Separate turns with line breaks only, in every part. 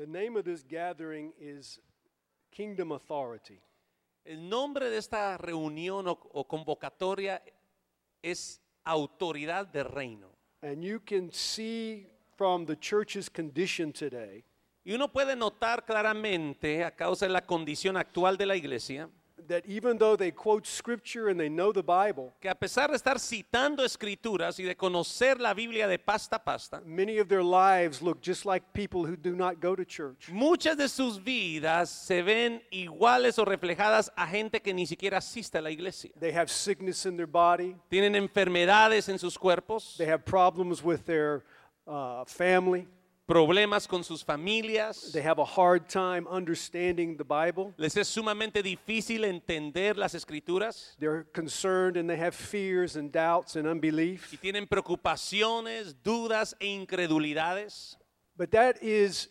The name of this gathering is Kingdom Authority.
El nombre de esta reunión o, o convocatoria es autoridad de reino.
And you can see from the church's condition today
Y uno puede notar claramente, a causa de la condición actual de la iglesia,
that even though they quote scripture and they know the Bible,
que a pesar de estar citando escrituras y de conocer la Biblia de pasta a pasta,
many of their lives look just like people who do not go to church.
muchas de sus vidas se ven iguales o reflejadas a gente que ni siquiera asiste a la iglesia.
They have sickness in their body,
Tienen enfermedades en sus cuerpos,
they have problems with their uh, family,
problemas con sus familias.
they have a hard time understanding the Bible.
Les es sumamente difícil entender las escrituras
They're concerned and they have fears and doubts and unbelief.
y tienen preocupaciones, dudas e incredulidades.
But that is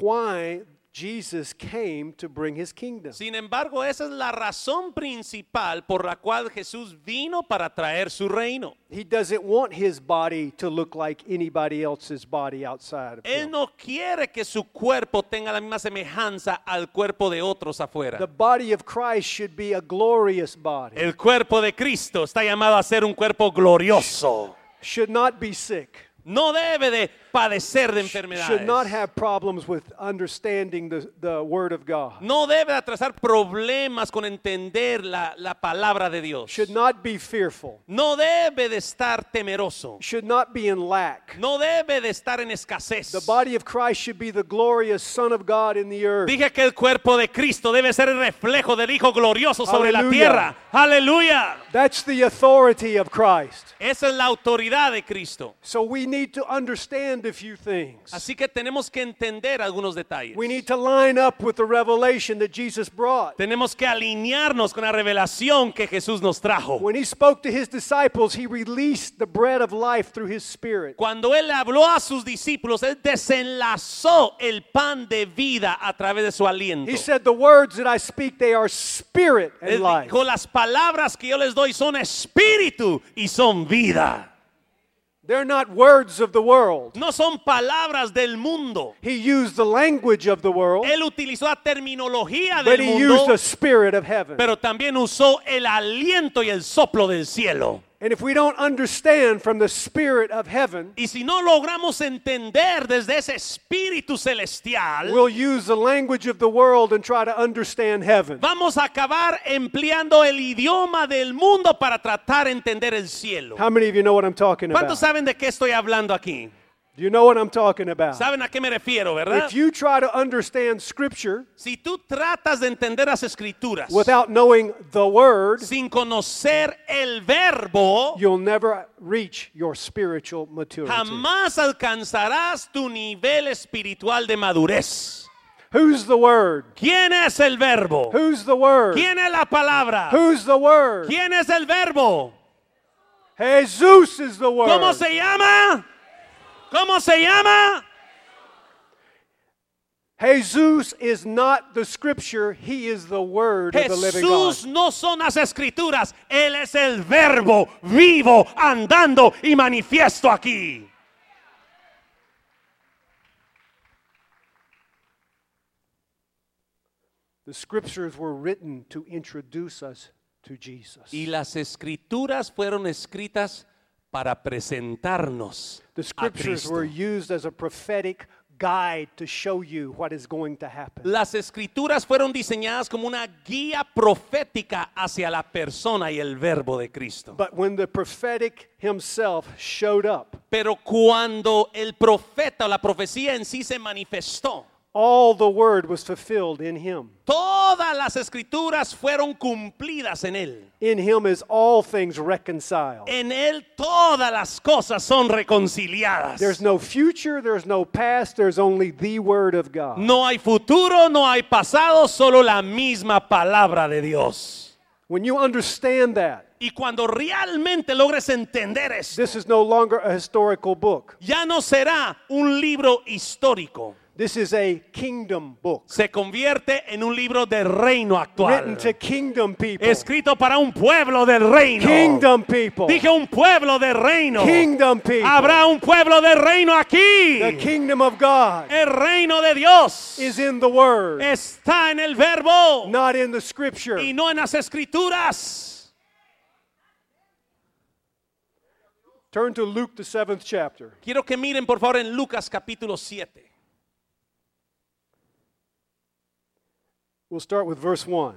why Jesus came to bring his kingdom.
Sin embargo, esa es la razón principal por la cual Jesús vino para traer su reino.
He doesn't want his body to look like anybody else's body outside of
Él
him.
no quiere que su cuerpo tenga la misma semejanza al cuerpo de otros
The
afuera.
body of Christ should be a glorious body.
El cuerpo de Cristo está llamado a ser un cuerpo glorioso.
Should not be sick.
No debe de padecer de
Should not have problems with understanding the, the word of God.
No debe atrasar problemas con entender la, la palabra de Dios.
Should not be fearful.
No debe de estar temeroso.
Should not be in lack.
No debe de estar en escasez.
The body of Christ should be the glorious Son of God in the earth.
Dije que el cuerpo de Cristo debe ser el reflejo del Hijo glorioso sobre la
Aleluya.
tierra. Aleluya.
That's the authority of Christ.
Esa es la autoridad de Cristo.
So we need to understand a few things.
Así que tenemos que entender algunos detalles.
We need to line up with the revelation that Jesus brought.
Tenemos que alinearnos con la revelación que Jesús nos trajo.
When he spoke to his disciples, he released the bread of life through his spirit.
Cuando Él habló a sus discípulos, Él desenlazó el pan de vida a través de su aliento.
He said, The words that I speak, they are spirit and
Él
life.
dijo, las palabras que yo les doy son espíritu y son vida.
They're not words of the world.
No son palabras del mundo.
He used the language of the world,
Él utilizó la terminología del
but
del
he used the spirit of heaven.
pero también usó el aliento y el soplo del cielo.
And if we don't understand from the spirit of heaven,
Y si no logramos entender desde ese espíritu celestial,
we'll use the language of the world and try to understand heaven.
vamos a acabar empleando el idioma del mundo para tratar de entender el cielo.
How many of you know what I'm talking
¿Cuántos
about?
saben de qué estoy hablando aquí?
Do you know what I'm talking about?
¿Saben a qué me refiero, verdad?
If you try to understand scripture
Si tú tratas de entender las escrituras
without knowing the word,
sin conocer el verbo,
you'll never reach your spiritual maturity.
jamás alcanzarás tu nivel espiritual de madurez.
Who's the word?
¿Quién es el verbo?
Who's the word?
¿Quién es la palabra?
Who's the word?
¿Quién es el verbo?
Jesus is the word.
¿Cómo se llama? ¿Cómo se llama?
Jesus is not the scripture, he is the word of the living God.
Jesús no son las escrituras, Él es el verbo vivo, andando y manifiesto aquí.
The scriptures were written to introduce us to Jesus.
Y las escrituras fueron escritas para presentarnos
The
a
scriptures
Cristo.
were used as a prophetic guide to show you what is going to happen.
Las escrituras fueron diseñadas como una guía profética hacia la persona y el verbo de Cristo.
But when the prophetic himself showed up,
Pero cuando el profeta o la profecía en sí se manifestó,
all the word was fulfilled in him.
todas las escrituras fueron cumplidas en él.
In him is all things reconciled.
En él todas las cosas son reconciliadas.
There's no future, there's no past, there's only the word of God.
No hay futuro, no hay pasado, solo la misma palabra de Dios.
When you understand that,
Y cuando realmente logres entender esto,
this is no longer a historical book.
ya no será un libro histórico.
This is a kingdom book
se convierte en un libro de reino
written
actual.
to kingdom people.
Escrito para un pueblo del reino.
Kingdom people.
Dije un pueblo de reino.
Kingdom people.
Habrá un pueblo de reino aquí.
The kingdom of God
El reino de Dios
is in the word,
está en el verbo
not in the scripture.
y no en las escrituras.
Turn to Luke, the seventh chapter.
Quiero que miren por favor en Lucas capítulo 7.
We'll start with verse 1.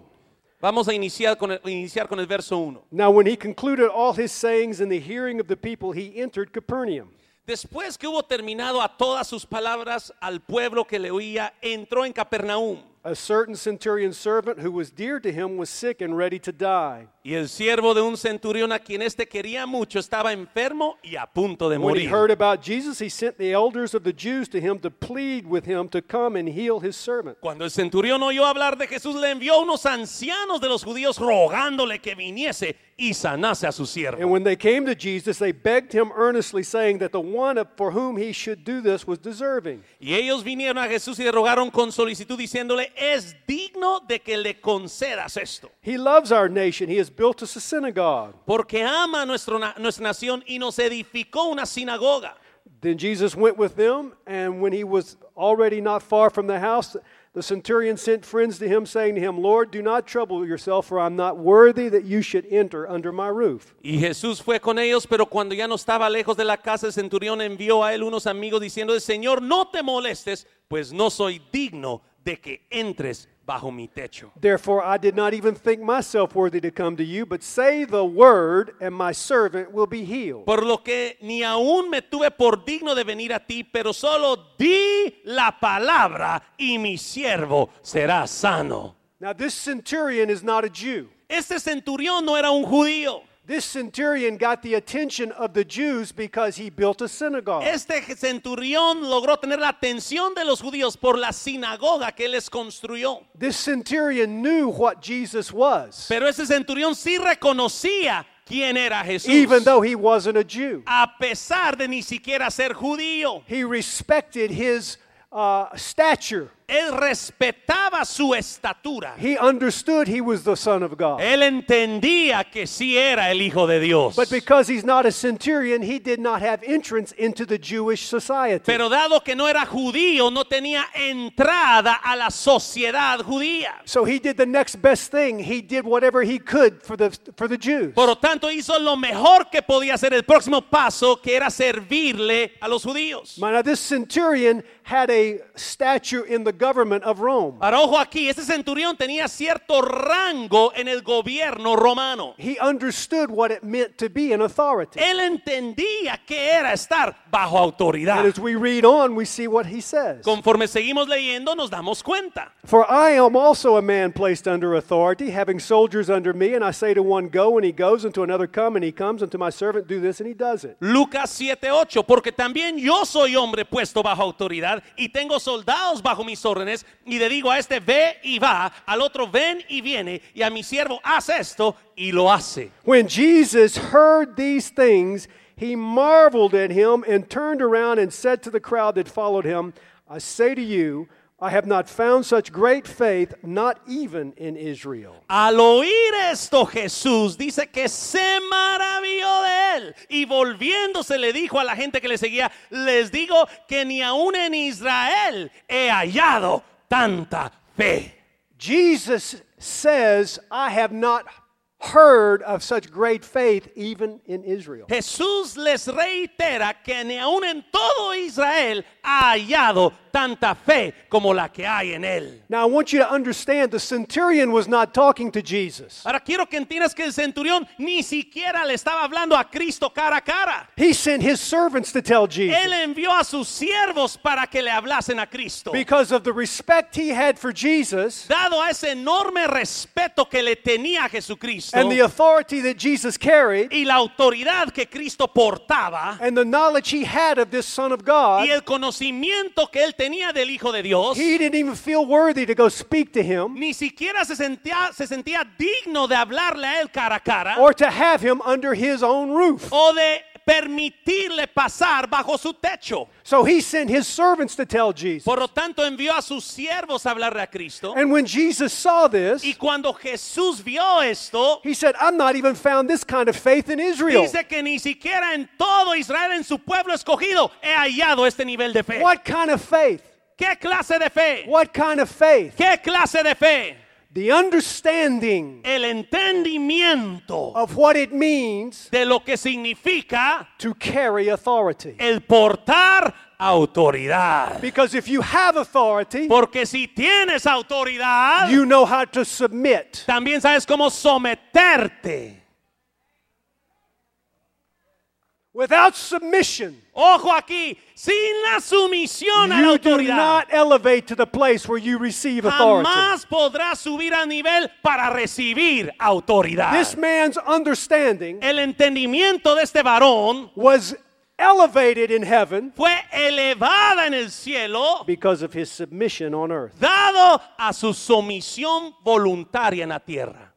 Vamos a iniciar con el, iniciar con el verso 1.
Now, when he concluded all his sayings in the hearing of the people, he entered Capernaum.
Después que hubo terminado a todas sus palabras al pueblo que le oía, entró en Capernaum.
A certain centurion servant who was dear to him was sick and ready to die.
Y el siervo de un centurión a quien éste quería mucho estaba enfermo y a punto de
When he
morir.
heard about Jesus, he sent the elders of the Jews to him to plead with him to come and heal his servant.
Cuando el centurión oyó hablar de Jesús, le envió unos ancianos de los judíos rogándole que viniese y sanase a su
And when they came to Jesus, they begged him earnestly, saying that the one for whom he should do this was deserving.
Y ellos vinieron a Jesús y le rogaron con solicitud diciéndole, es digno de que le concedas esto,
He loves our nation. He has built us a synagogue.
porque ama nuestro nuestra nación y nos edificó una sinagoga.
Then Jesus went with them, and when he was already not far from the house, the centurion sent friends to him, saying to him, Lord, do not trouble yourself, for I'm not worthy that you should enter under my roof.
Y Jesús fue con ellos, pero cuando ya no estaba lejos de la casa, el centurión envió a él unos amigos diciendo, Señor, no te molestes, pues no soy digno de que entres bajo mi techo.
Therefore, I did not even think myself worthy to come to you, but say the word, and my servant will be healed.
Por lo que ni aún me tuve por digno de venir a ti, pero solo di la palabra y mi siervo será sano.
Now, this centurion is not a Jew.
Este centurión no era un judío.
This centurion got the attention of the Jews because he built a synagogue.
Este centurión logró tener la atención de los judíos por la sinagoga que él les construyó.
This centurion knew what Jesus was,
Pero ese centurión sí reconocía quién era Jesús.
even though he wasn't a Jew.
a pesar de ni siquiera ser judío.
He respected his uh, stature.
Él respetaba su estatura.
He understood he was the Son of God.
Él entendía que sí era el Hijo de Dios.
But because he's not a centurion, he did not have entrance into the Jewish society.
Pero dado que no era judío, no tenía entrada a la sociedad judía.
So he did the next best thing. He did whatever he could for the, for the Jews.
Por lo tanto, hizo lo mejor que podía hacer el próximo paso, que era servirle a los judíos.
Now, this centurion had a stature in the government of Rome.
Ahora, ojo aquí, este centurión tenía cierto rango en el gobierno romano.
He understood what it meant to be in authority.
Él entendía que era estar bajo autoridad.
And as we read on, we see what he says.
Conforme seguimos leyendo, nos damos cuenta.
For I am also a man placed under authority, having soldiers under me, and I say to one, Go, and he goes, and to another, Come, and he comes, and to my servant, Do this, and he does it.
Lucas 7:8, porque también yo soy hombre puesto bajo autoridad y tengo soldados bajo mis órdenes y le digo a este ve y va, al otro ven y viene y a mi siervo haz esto y lo hace.
When Jesus heard these things, he marveled at him and turned around and said to the crowd that followed him, I say to you, I have not found such great faith, not even in Israel.
Al oír esto Jesús dice que se maravilló de él y volviéndose le dijo a la gente que le seguía, les digo que ni aún en Israel he hallado tanta fe.
Jesus says, I have not heard of such great faith even in Israel.
Jesús les reitera que ni aún en todo Israel ha hallado tanta fe como la que hay en él.
Now, I want you to understand the centurion was not talking to Jesus.
Ahora quiero que entiendas que el centurión ni siquiera le estaba hablando a Cristo cara a cara.
He sent his servants to tell Jesus
Él envió a sus siervos para que le hablasen a Cristo.
because of the respect he had for Jesus
Dado a ese enorme respeto que le tenía a Jesucristo
and the authority that Jesus carried
y la autoridad que Cristo portaba
and the knowledge he had of this Son of God,
y el conocimiento que él tenía del Hijo de Dios,
he didn't even feel worthy to go speak to him
ni siquiera se sentía, se sentía digno de hablarle a él cara a cara
or to have him under his own roof.
o de permitirle pasar bajo su techo.
So he sent his servants to tell Jesus.
Por lo tanto, envió a sus siervos a hablarle a Cristo.
And when Jesus saw this,
Y cuando Jesús vio esto,
he said, I'm not even found this kind of faith in Israel.
dice que ni siquiera en todo Israel, en su pueblo escogido, he hallado este nivel de fe.
What kind of faith?
¿Qué clase de fe?
What kind of faith?
¿Qué clase de fe?
The understanding
El entendimiento
of what it means
de lo que significa
to carry authority.
el portar autoridad.
Because if you have authority,
Porque si tienes autoridad,
you know how to submit.
también sabes cómo someterte.
Without submission,
Ojo aquí, sin la sumisión a la
you do
autoridad,
not elevate to the place where you receive authority.
jamás podrás subir a nivel para recibir autoridad.
This man's understanding
El entendimiento de este varón
was elevated in heaven
fue elevada en el cielo
because of his submission on earth.
dado a su sumisión voluntaria en la tierra.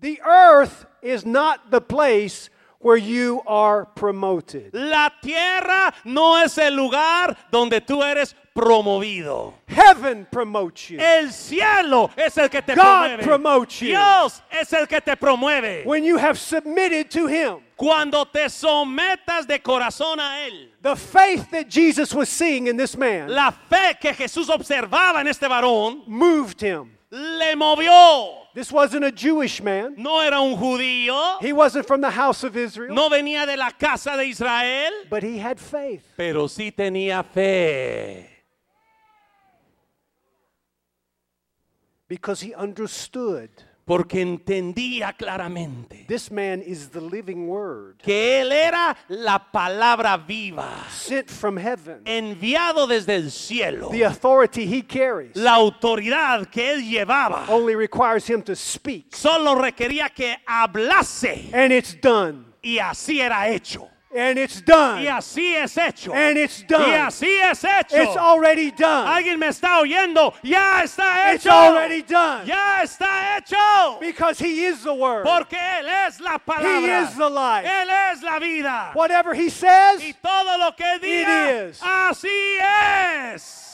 The earth is not the place where you are promoted.
La tierra no es el lugar donde tú eres promovido.
Heaven promotes you.
El cielo es el que te
God
promueve.
promotes you.
Dios es el que te promueve.
When you have submitted to him,
Cuando te sometas de corazón a Él.
the faith that Jesus was seeing in this man
La fe que Jesús observaba en este varón
moved him.
Le movió.
This wasn't a Jewish man.
No era un judío,
He wasn't from the house of Israel,
no venía de la casa de Israel,
but he had faith.
pero sí tenía fe.
because he understood
Porque entendía claramente
this man is the living word
que Él era la palabra viva,
sent from heaven.
enviado desde el cielo.
The authority he carries
La autoridad que Él llevaba
only requires him to speak,
solo requería que hablase
and it's done.
y así era hecho.
And it's done.
Y así es hecho.
And it's done.
Y así es hecho.
It's already done.
Alguien me está oyendo. Ya está hecho.
It's already done.
Ya está hecho.
Because he is the word.
Porque Él es la palabra.
He is the life.
Él es la vida.
Whatever he says,
Y todo lo que diga,
is.
así es.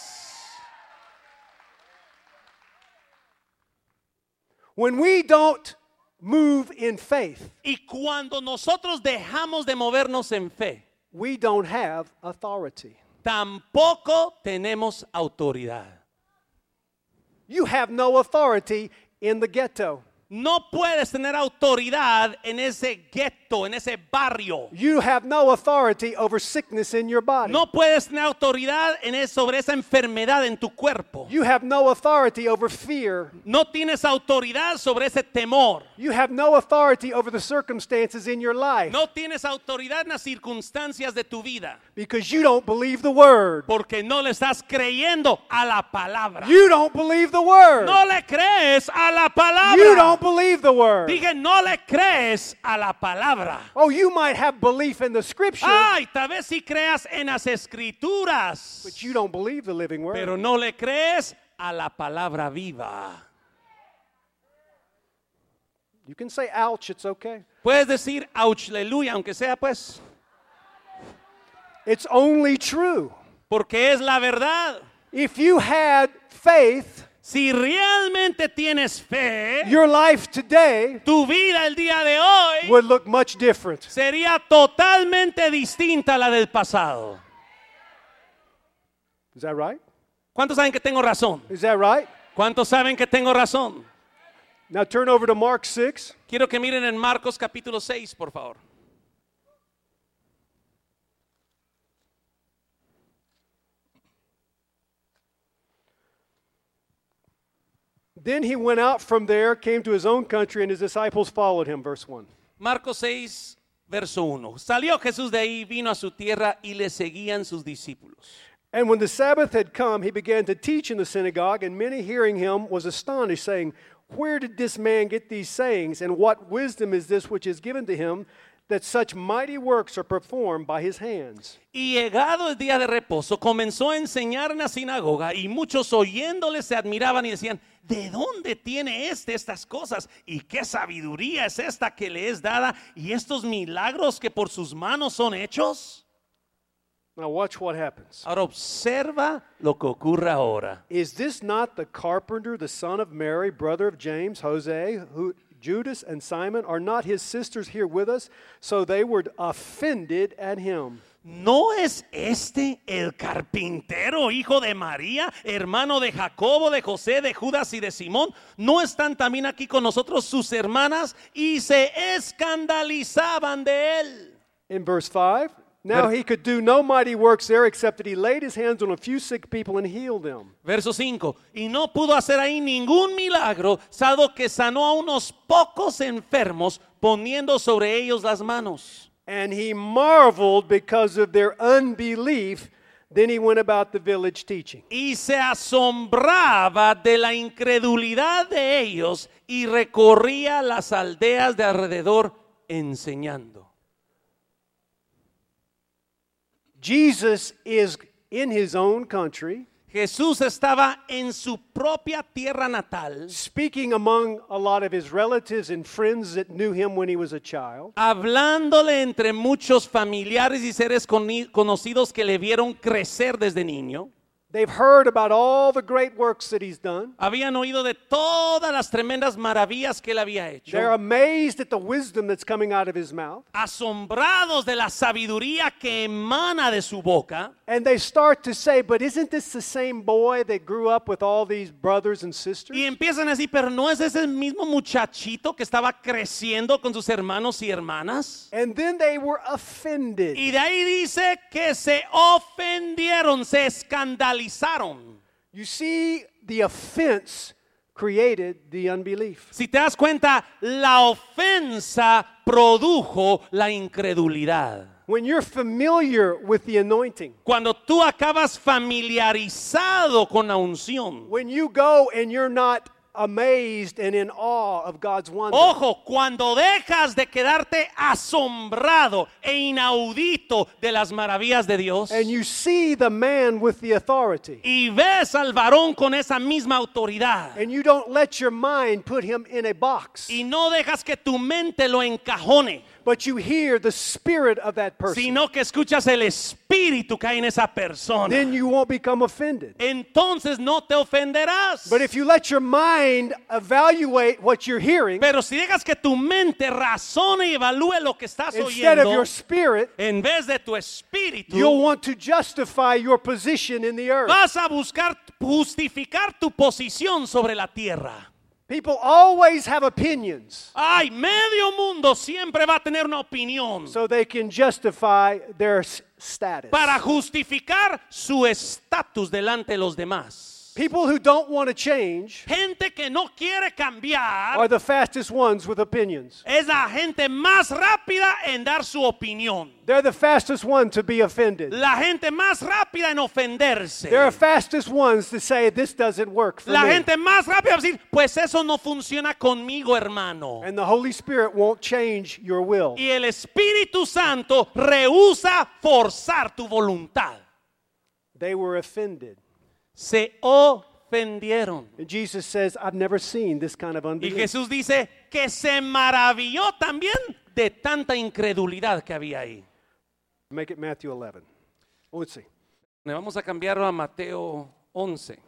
when we don't move in faith,
Y cuando nosotros dejamos de movernos en fe,
we don't have authority.
tampoco tenemos autoridad.
You have no authority in the ghetto.
No puedes tener autoridad en ese gueto, en ese barrio.
You have no authority over sickness in your body.
No puedes tener autoridad en es- sobre esa enfermedad en tu cuerpo.
You have no authority over fear.
No tienes autoridad sobre ese temor.
You have no authority over the circumstances in your life
No tienes autoridad en las circunstancias de tu vida.
because you don't believe the word.
Porque no le estás creyendo a la palabra.
You don't believe the word.
No le crees a la palabra.
You don't believe the word.
Dije, no le crees a la palabra.
Oh, you might have belief in the scripture,
Ay, tal vez si creas en las escrituras.
but you don't believe the living word.
Pero no le crees a la palabra viva.
You can say ouch, it's okay.
Puedes decir, ouch, aleluya, aunque sea pues,
It's only true.
porque es la verdad.
If you had faith,
Si realmente tienes fe,
your life today
tu vida el día de hoy
would look much different.
sería totalmente distinta a la del pasado.
Is that right?
¿Cuántos saben que tengo razón?
Is that right?
¿Cuántos saben que tengo razón?
Now turn over to Mark 6.
Quiero que miren en Marcos capítulo 6, por favor.
Then he went out from there, came to his own country, and his disciples followed him. Verse 1.
Marcos 6, verso 1. Salió Jesús de ahí, vino a su tierra y le seguían sus discípulos.
And when the Sabbath had come, he began to teach in the synagogue, and many hearing him was astonished, saying, Where did this man get these sayings, and what wisdom is this which is given to him, that such mighty works are performed by his hands?
Y llegado el día de reposo, comenzó a enseñar en la sinagoga y muchos oyéndole se admiraban y decían, ¿de dónde tiene este estas cosas? ¿Y qué sabiduría es esta que le es dada? ¿Y estos milagros que por sus manos son hechos?
Now, watch what happens.
Ahora observa lo que ocurre ahora.
Is this not the carpenter, the son of Mary, brother of James, Jose, who Judas and Simon are not his sisters here with us? So they were offended at him.
¿No es este el carpintero, hijo de María, hermano de Jacobo, de José, de Judas y de Simón? ¿No están también aquí con nosotros sus hermanas y se escandalizaban de él?
In verse 5, now he could do no mighty works there except that he laid his hands on a few sick people and healed them.
Verso 5. Y no pudo hacer ahí ningún milagro, salvo que sanó a unos pocos enfermos poniendo sobre ellos las manos.
And he marveled because of their unbelief. Then he went about the village teaching.
Y se asombraba de la incredulidad de ellos y recorría las aldeas de alrededor enseñando.
Jesus is in his own country,
Jesús estaba en su propia tierra natal,
speaking among a lot of his relatives and friends that knew him when he was a child.
hablándole entre muchos familiares y seres conocidos que le vieron crecer desde niño.
They've heard about all the great works that he's done.
Habían oído de todas las tremendas maravillas que él había hecho.
They're amazed at the wisdom that's coming out of his mouth.
asombrados de la sabiduría que emana de su boca.
And they start to say, But isn't this the same boy that grew up with all these brothers and sisters?
Y empiezan a decir, pero no es ese mismo muchachito que estaba creciendo con sus hermanos y hermanas.
And then they were offended.
Y de ahí dice que se ofendieron, se escandalizaron.
You see, the offense created the unbelief.
Si te das cuenta, la ofensa produjo la incredulidad.
When you're familiar with the anointing,
Cuando tú acabas familiarizado con la unción,
when you go and you're not amazed and in awe of God's wonder,
Ojo, cuando dejas de quedarte asombrado e inaudito de las maravillas de Dios
and you see the man with the authority,
y ves al varón con esa misma autoridad
and you don't let your mind put him in a box,
y no dejas que tu mente lo encajone,
but you hear the spirit of that person,
sino que escuchas el espíritu que hay en esa persona,
then you won't become offended.
entonces no te ofenderás.
But if you let your mind evaluate what you're hearing
Pero si dejas que tu mente razone y evalúe lo que estás
instead of your spirit,
en vez de tu espíritu,
you'll want to justify your position in the earth.
vas a buscar justificar tu posición sobre la tierra.
People always have opinions
Ay, medio mundo siempre va a tener una opinión
so they can justify their status.
para justificar su estatus delante de los demás.
People who don't want to change
Gente que no quiere cambiar
are the fastest ones with opinions.
es la gente más rápida en dar su opinión.
They're the fastest one to be offended.
La gente más rápida en ofenderse.
They're the fastest ones to say this doesn't work for
La
me.
gente más rápida decir, pues eso no funciona conmigo, hermano.
And the Holy Spirit won't change your will.
Y el Espíritu Santo rehúsa forzar tu voluntad.
They were offended.
Se ofendieron.
And Jesus says, I've never seen this kind of
Y
unbelief.
Jesús dice que se maravilló también de tanta incredulidad que había ahí.
Make it Matthew 11. Oh, let's see.
Le Vamos a cambiarlo a Mateo 11.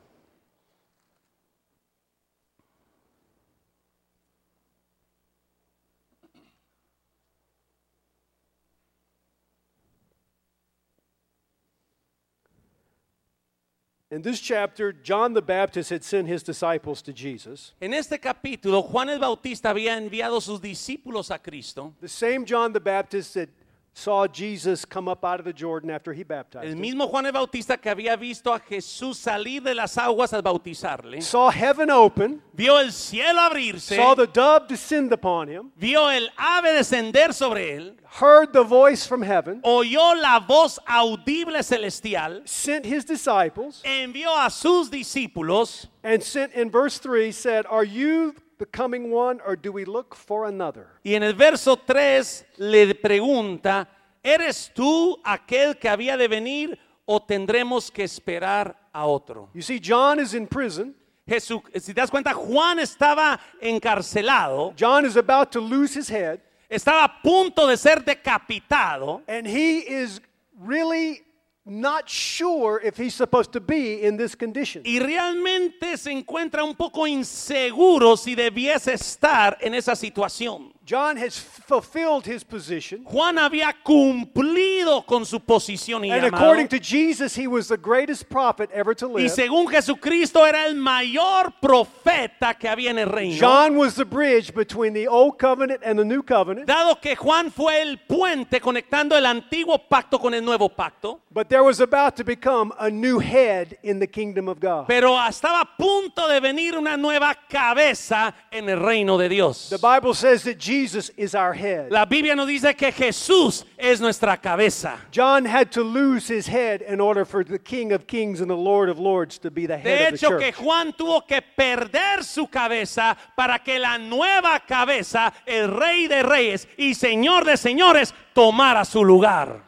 In this chapter, John the Baptist had sent his disciples to Jesus.
En este capítulo, Juan el Bautista había enviado sus discípulos a Cristo.
The same John the Baptist that saw Jesus come up out of the Jordan after he baptized
El mismo Juan el Bautista que había visto a Jesús salir de las aguas al bautizarle,
saw heaven open,
vio el cielo abrirse,
saw the dove descend upon him,
vio el ave descender sobre él,
heard the voice from heaven,
oyó la voz audible celestial,
sent his disciples,
envió a sus discípulos
and sent in verse 3 said, Are you the coming one, or do we look for another?
y en el verso 3 le pregunta, ¿eres tú aquel que había de venir o tendremos que esperar a otro?
You see, John is in prison.
Jesús, si te das cuenta, Juan estaba encarcelado,
John is about to lose his head,
estaba a punto de ser decapitado
and he is really not sure if he's supposed to be in this condition.
y realmente se encuentra un poco inseguro si debiese estar en esa situación.
John has fulfilled his position,
Juan había cumplido con su posición y
and
llamado.
according to Jesus, he was the greatest prophet ever to live.
Y según Jesucristo era el mayor profeta que había en el reino.
John was the bridge between the old covenant and the new covenant,
Dado que Juan fue el puente conectando el antiguo pacto con el nuevo pacto,
but there was about to become a new head in the kingdom of God.
pero estaba a punto de venir una nueva cabeza en el reino de Dios.
The Bible says that Jesus is our head.
La Biblia nos dice que Jesús es nuestra cabeza.
John had to lose his head in order for the King of Kings and the Lord of Lords to be the
De
head of the
hecho, que. Juan tuvo que perder su cabeza para que la nueva cabeza, el rey de reyes y señor de señores, tomara su lugar.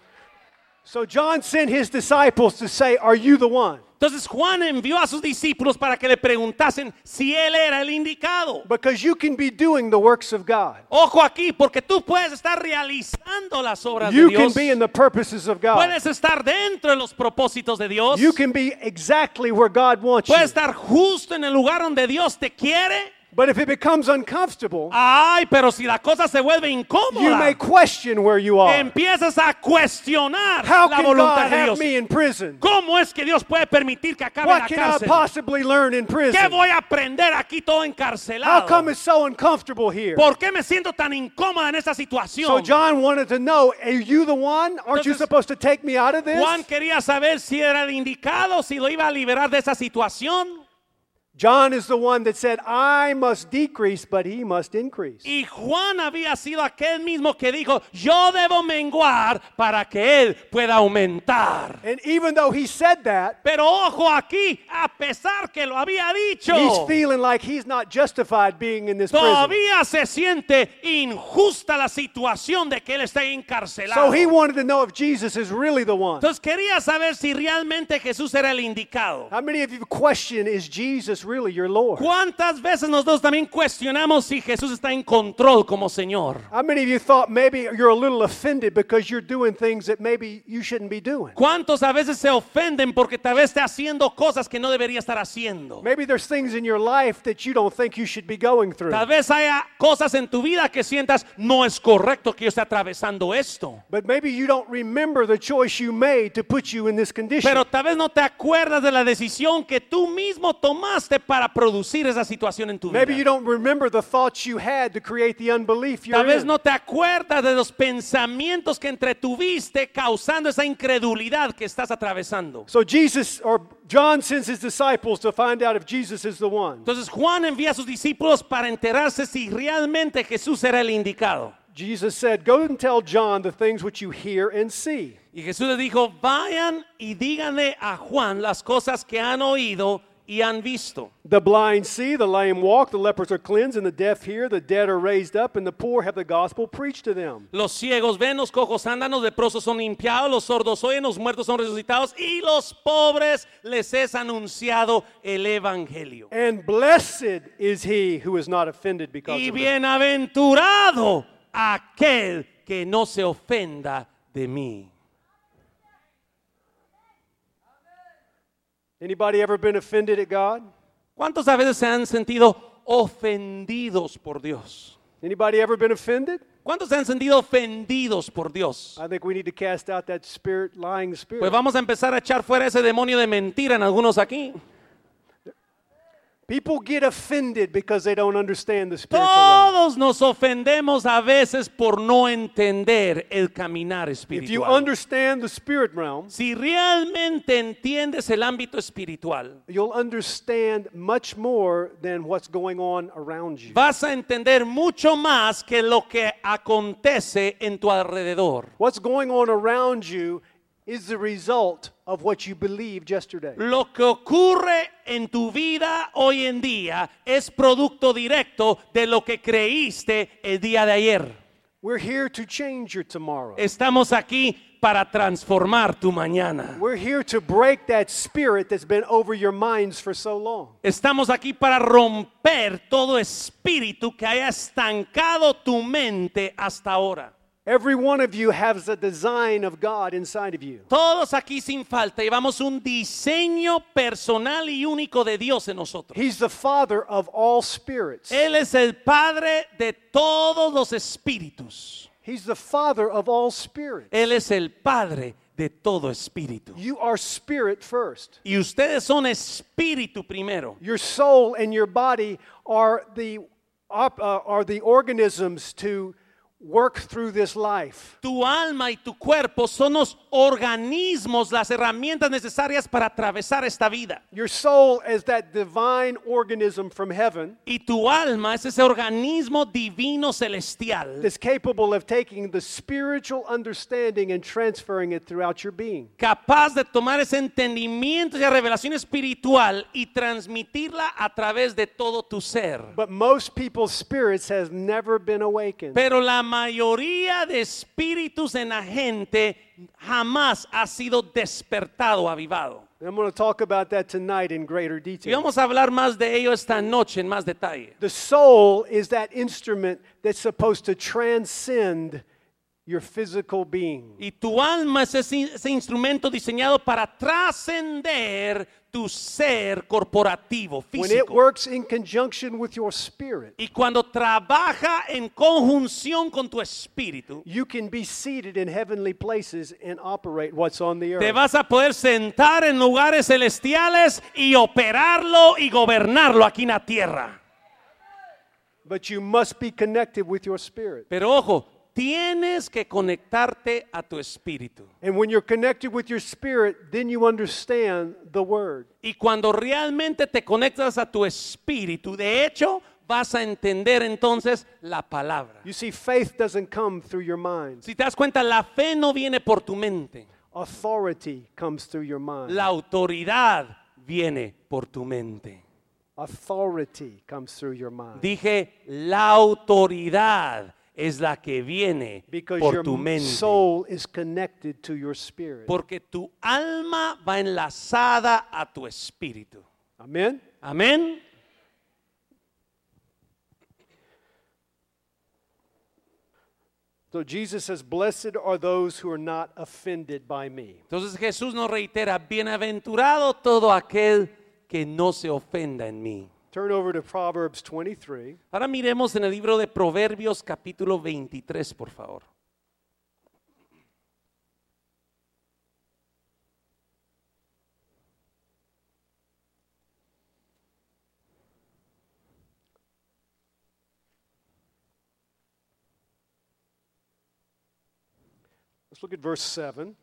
So John sent his disciples to say, Are you the one?
Entonces Juan envió a sus discípulos para que le preguntasen si él era el indicado.
Because you can be doing the works of God.
Ojo aquí, porque tú puedes estar realizando las obras
You
de
can
Dios.
be in the purposes of God.
Puedes estar dentro de los propósitos de Dios.
You can be exactly where God wants you.
Puedes estar justo en el lugar donde Dios te quiere.
But if it becomes uncomfortable,
Ay, pero si la cosa se vuelve
you
incómoda,
may question where you are.
empiezas a cuestionar
How
la
can
voluntad
God
de
have
Dios.
me in prison?
¿Cómo es que Dios puede permitir que acabe en
What
la
can I
cárcel?
possibly learn in
¿Qué
prison?
voy a aprender aquí todo
How
encarcelado?
come it's so uncomfortable here?
¿Por qué me siento tan incómoda en esta
So
situación?
John wanted to know, are you the one? Aren't you
Entonces,
supposed to take me out of this?
Juan quería saber si era el indicado, si lo iba a liberar de esa situación.
John is the one that said, I must decrease, but he must increase.
Y Juan había sido aquel mismo que dijo, yo debo menguar para que él pueda aumentar.
And even though he said that,
Pero ojo aquí, a pesar que lo había dicho,
he's feeling like he's not justified being in this prison.
todavía se siente injusta la situación de que él está encarcelado.
So he wanted to know if Jesus is really the one.
Entonces quería saber si realmente Jesús era el indicado.
How many of you question, is Jesus really your Lord?
¿Cuántas veces nosotros también cuestionamos si Jesús está en control como Señor?
How many of you thought maybe you're a little offended because you're doing things that maybe you shouldn't be doing?
¿Cuántos a veces se ofenden porque tal vez esté haciendo cosas que no debería estar haciendo?
Maybe there's things in your life that you don't think you should be going through.
Tal vez haya cosas en tu vida que sientas no es correcto que yo esté atravesando esto.
But maybe you don't remember the choice you made to put you in this condition.
Pero tal vez no te acuerdas de la decisión que tú mismo tomaste para producir esa situación en tu vida.
Maybe you don't remember the thoughts you had to create the unbelief you're
Tal vez
in.
no te acuerdas de los pensamientos que entretuviste causando esa incredulidad que estás atravesando.
So Jesus or John sends his disciples to find out if Jesus is the one.
Entonces Juan envía a sus discípulos para enterarse si realmente Jesús era el indicado.
Jesus said, Go and tell John the things which you hear and see.
Y Jesús les dijo, vayan y díganle a Juan las cosas que han oído y han visto.
The blind see, the lame walk, the lepers are cleansed, and the deaf hear, the dead are raised up, and the poor have the gospel preached to them.
Los ciegos ven, los cojos andan, los leprosos son limpiados, los sordos oyen, los muertos son resucitados y los pobres les es anunciado el evangelio.
And blessed is he who is not offended because
Y
of
bienaventurado aquel que no se ofenda de mí.
Anybody ever been offended at God?
¿Cuántos a veces se han sentido ofendidos por Dios?
Anybody ever been offended?
¿Cuántos se han sentido ofendidos por Dios?
I think we need to cast out that spirit, lying spirit.
Pues vamos a empezar a echar fuera ese demonio de mentira en algunos aquí.
People get offended because they don't understand the spiritual realm.
Todos nos ofendemos a veces por no entender el caminar espiritual.
If you understand the spirit realm,
Si realmente entiendes el ámbito espiritual,
you'll understand much more than what's going on around you.
vas a entender mucho más que lo que acontece en tu alrededor.
What's going on around you is the result of what you believed yesterday.
Lo que ocurre en tu vida hoy en día es producto directo de lo que creíste el día de ayer.
We're here to change your tomorrow.
Estamos aquí para transformar tu mañana.
We're here to break that spirit that's been over your minds for so long.
Estamos aquí para romper todo espíritu que haya estancado tu mente hasta ahora.
Every one of you has a design of God inside of you.
Todos aquí sin falta llevamos un diseño personal y único de Dios en nosotros.
He's the father of all spirits.
Él es el Padre de todos los espíritus.
He's the father of all spirits.
Él es el Padre de todo espíritu.
You are spirit first.
Y ustedes son espíritu primero.
Your soul and your body are the uh, are the organisms to work through this life.
Tu alma y tu cuerpo son los organismos, las herramientas necesarias para atravesar esta vida.
Your soul is that divine organism from heaven
Y tu alma es ese organismo divino celestial
that's capable of taking the spiritual understanding and transferring it throughout your being.
capaz de tomar ese entendimiento y revelación espiritual y transmitirla a través de todo tu ser.
But most people's spirits has never been awakened.
Pero la mayoría de espíritus en la gente jamás ha sido despertado, avivado.
I'm going to talk about that tonight in greater
Y
detail.
vamos a hablar más de ello esta noche en más detalle.
The soul is that instrument that's supposed to transcend your physical being.
Y tu alma es ese, instrumento diseñado para trascender tu ser corporativo,
When it
físico.
works in conjunction with your spirit,
Y cuando trabaja en conjunción con tu espíritu,
you can be seated in heavenly places and operate what's on the
te
earth.
vas a poder sentar en lugares celestiales y operarlo y gobernarlo aquí en la tierra.
But you must be connected with your spirit.
Pero ojo, tienes que conectarte a tu espíritu.
And when you're connected with your spirit, then you understand the word.
Y cuando realmente te conectas a tu espíritu, de hecho, vas a entender entonces la palabra.
You see, faith doesn't come through your mind.
Si te das cuenta, la fe no viene por tu mente.
Authority comes through your mind.
La autoridad viene por tu mente.
Authority comes through your mind.
Dije, la autoridad es la que viene
Because
por tu mente.
soul is connected to your spirit.
Porque tu alma va enlazada a tu espíritu.
Amen?
Amén.
So Jesus says, Blessed are those who are not offended by me.
Entonces Jesús nos reitera, bienaventurado todo aquel que no se ofenda en mí.
Turn over to Proverbs 23.
Ahora miremos en el libro de Proverbios capítulo 23, por favor.
Let's look at verse 7.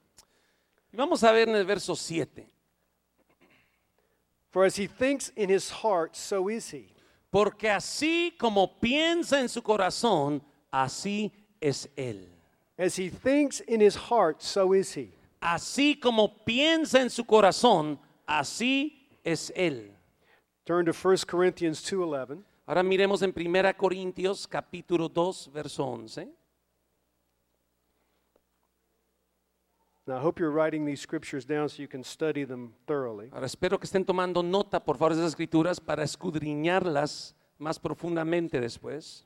Y vamos a ver en el verso 7.
For as he thinks in his heart, so is he.
Porque así como piensa en su corazón, así es él.
As he thinks in his heart, so is he.
Así como piensa en su corazón, así es él.
Turn to 1 Corinthians 2:11.
Ahora miremos en 1 Corintios capítulo 2, verso 11. Ahora espero que estén tomando nota, por favor, de esas escrituras para escudriñarlas más profundamente después.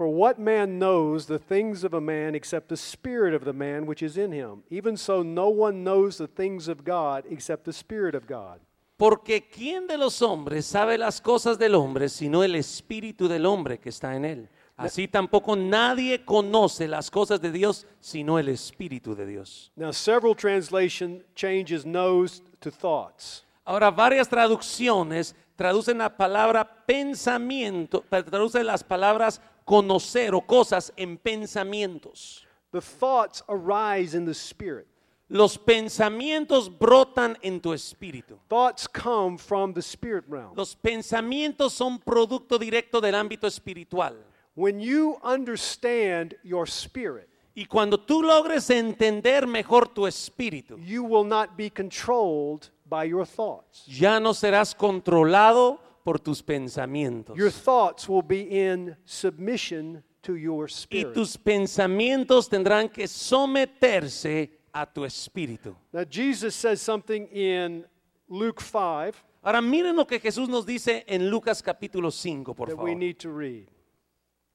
For what man knows the things of a man except the spirit of the man which is in him? Even so, no one knows the things of God except the spirit of God.
Porque ¿quién de los hombres sabe las cosas del hombre sino el espíritu del hombre que está en él? Así tampoco nadie conoce las cosas de Dios sino el espíritu de Dios.
Now, several translation changes knows to thoughts.
Ahora, varias traducciones traducen la palabra pensamiento, traducen las palabras conocer o cosas en pensamientos.
The thoughts arise in the spirit.
Los pensamientos brotan en tu espíritu.
Thoughts come from the spirit realm.
Los pensamientos son producto directo del ámbito espiritual.
when you understand your spirit,
Y cuando tú logres entender mejor tu espíritu,
you will not be controlled by your thoughts.
ya no serás controlado por tus pensamientos.
Your thoughts will be in submission to your
Y
spirit.
tus pensamientos tendrán que someterse a tu espíritu.
Now, Jesus says something in Luke 5
Ahora miren lo que Jesús nos dice en Lucas capítulo 5, por
that we
favor.
need to read.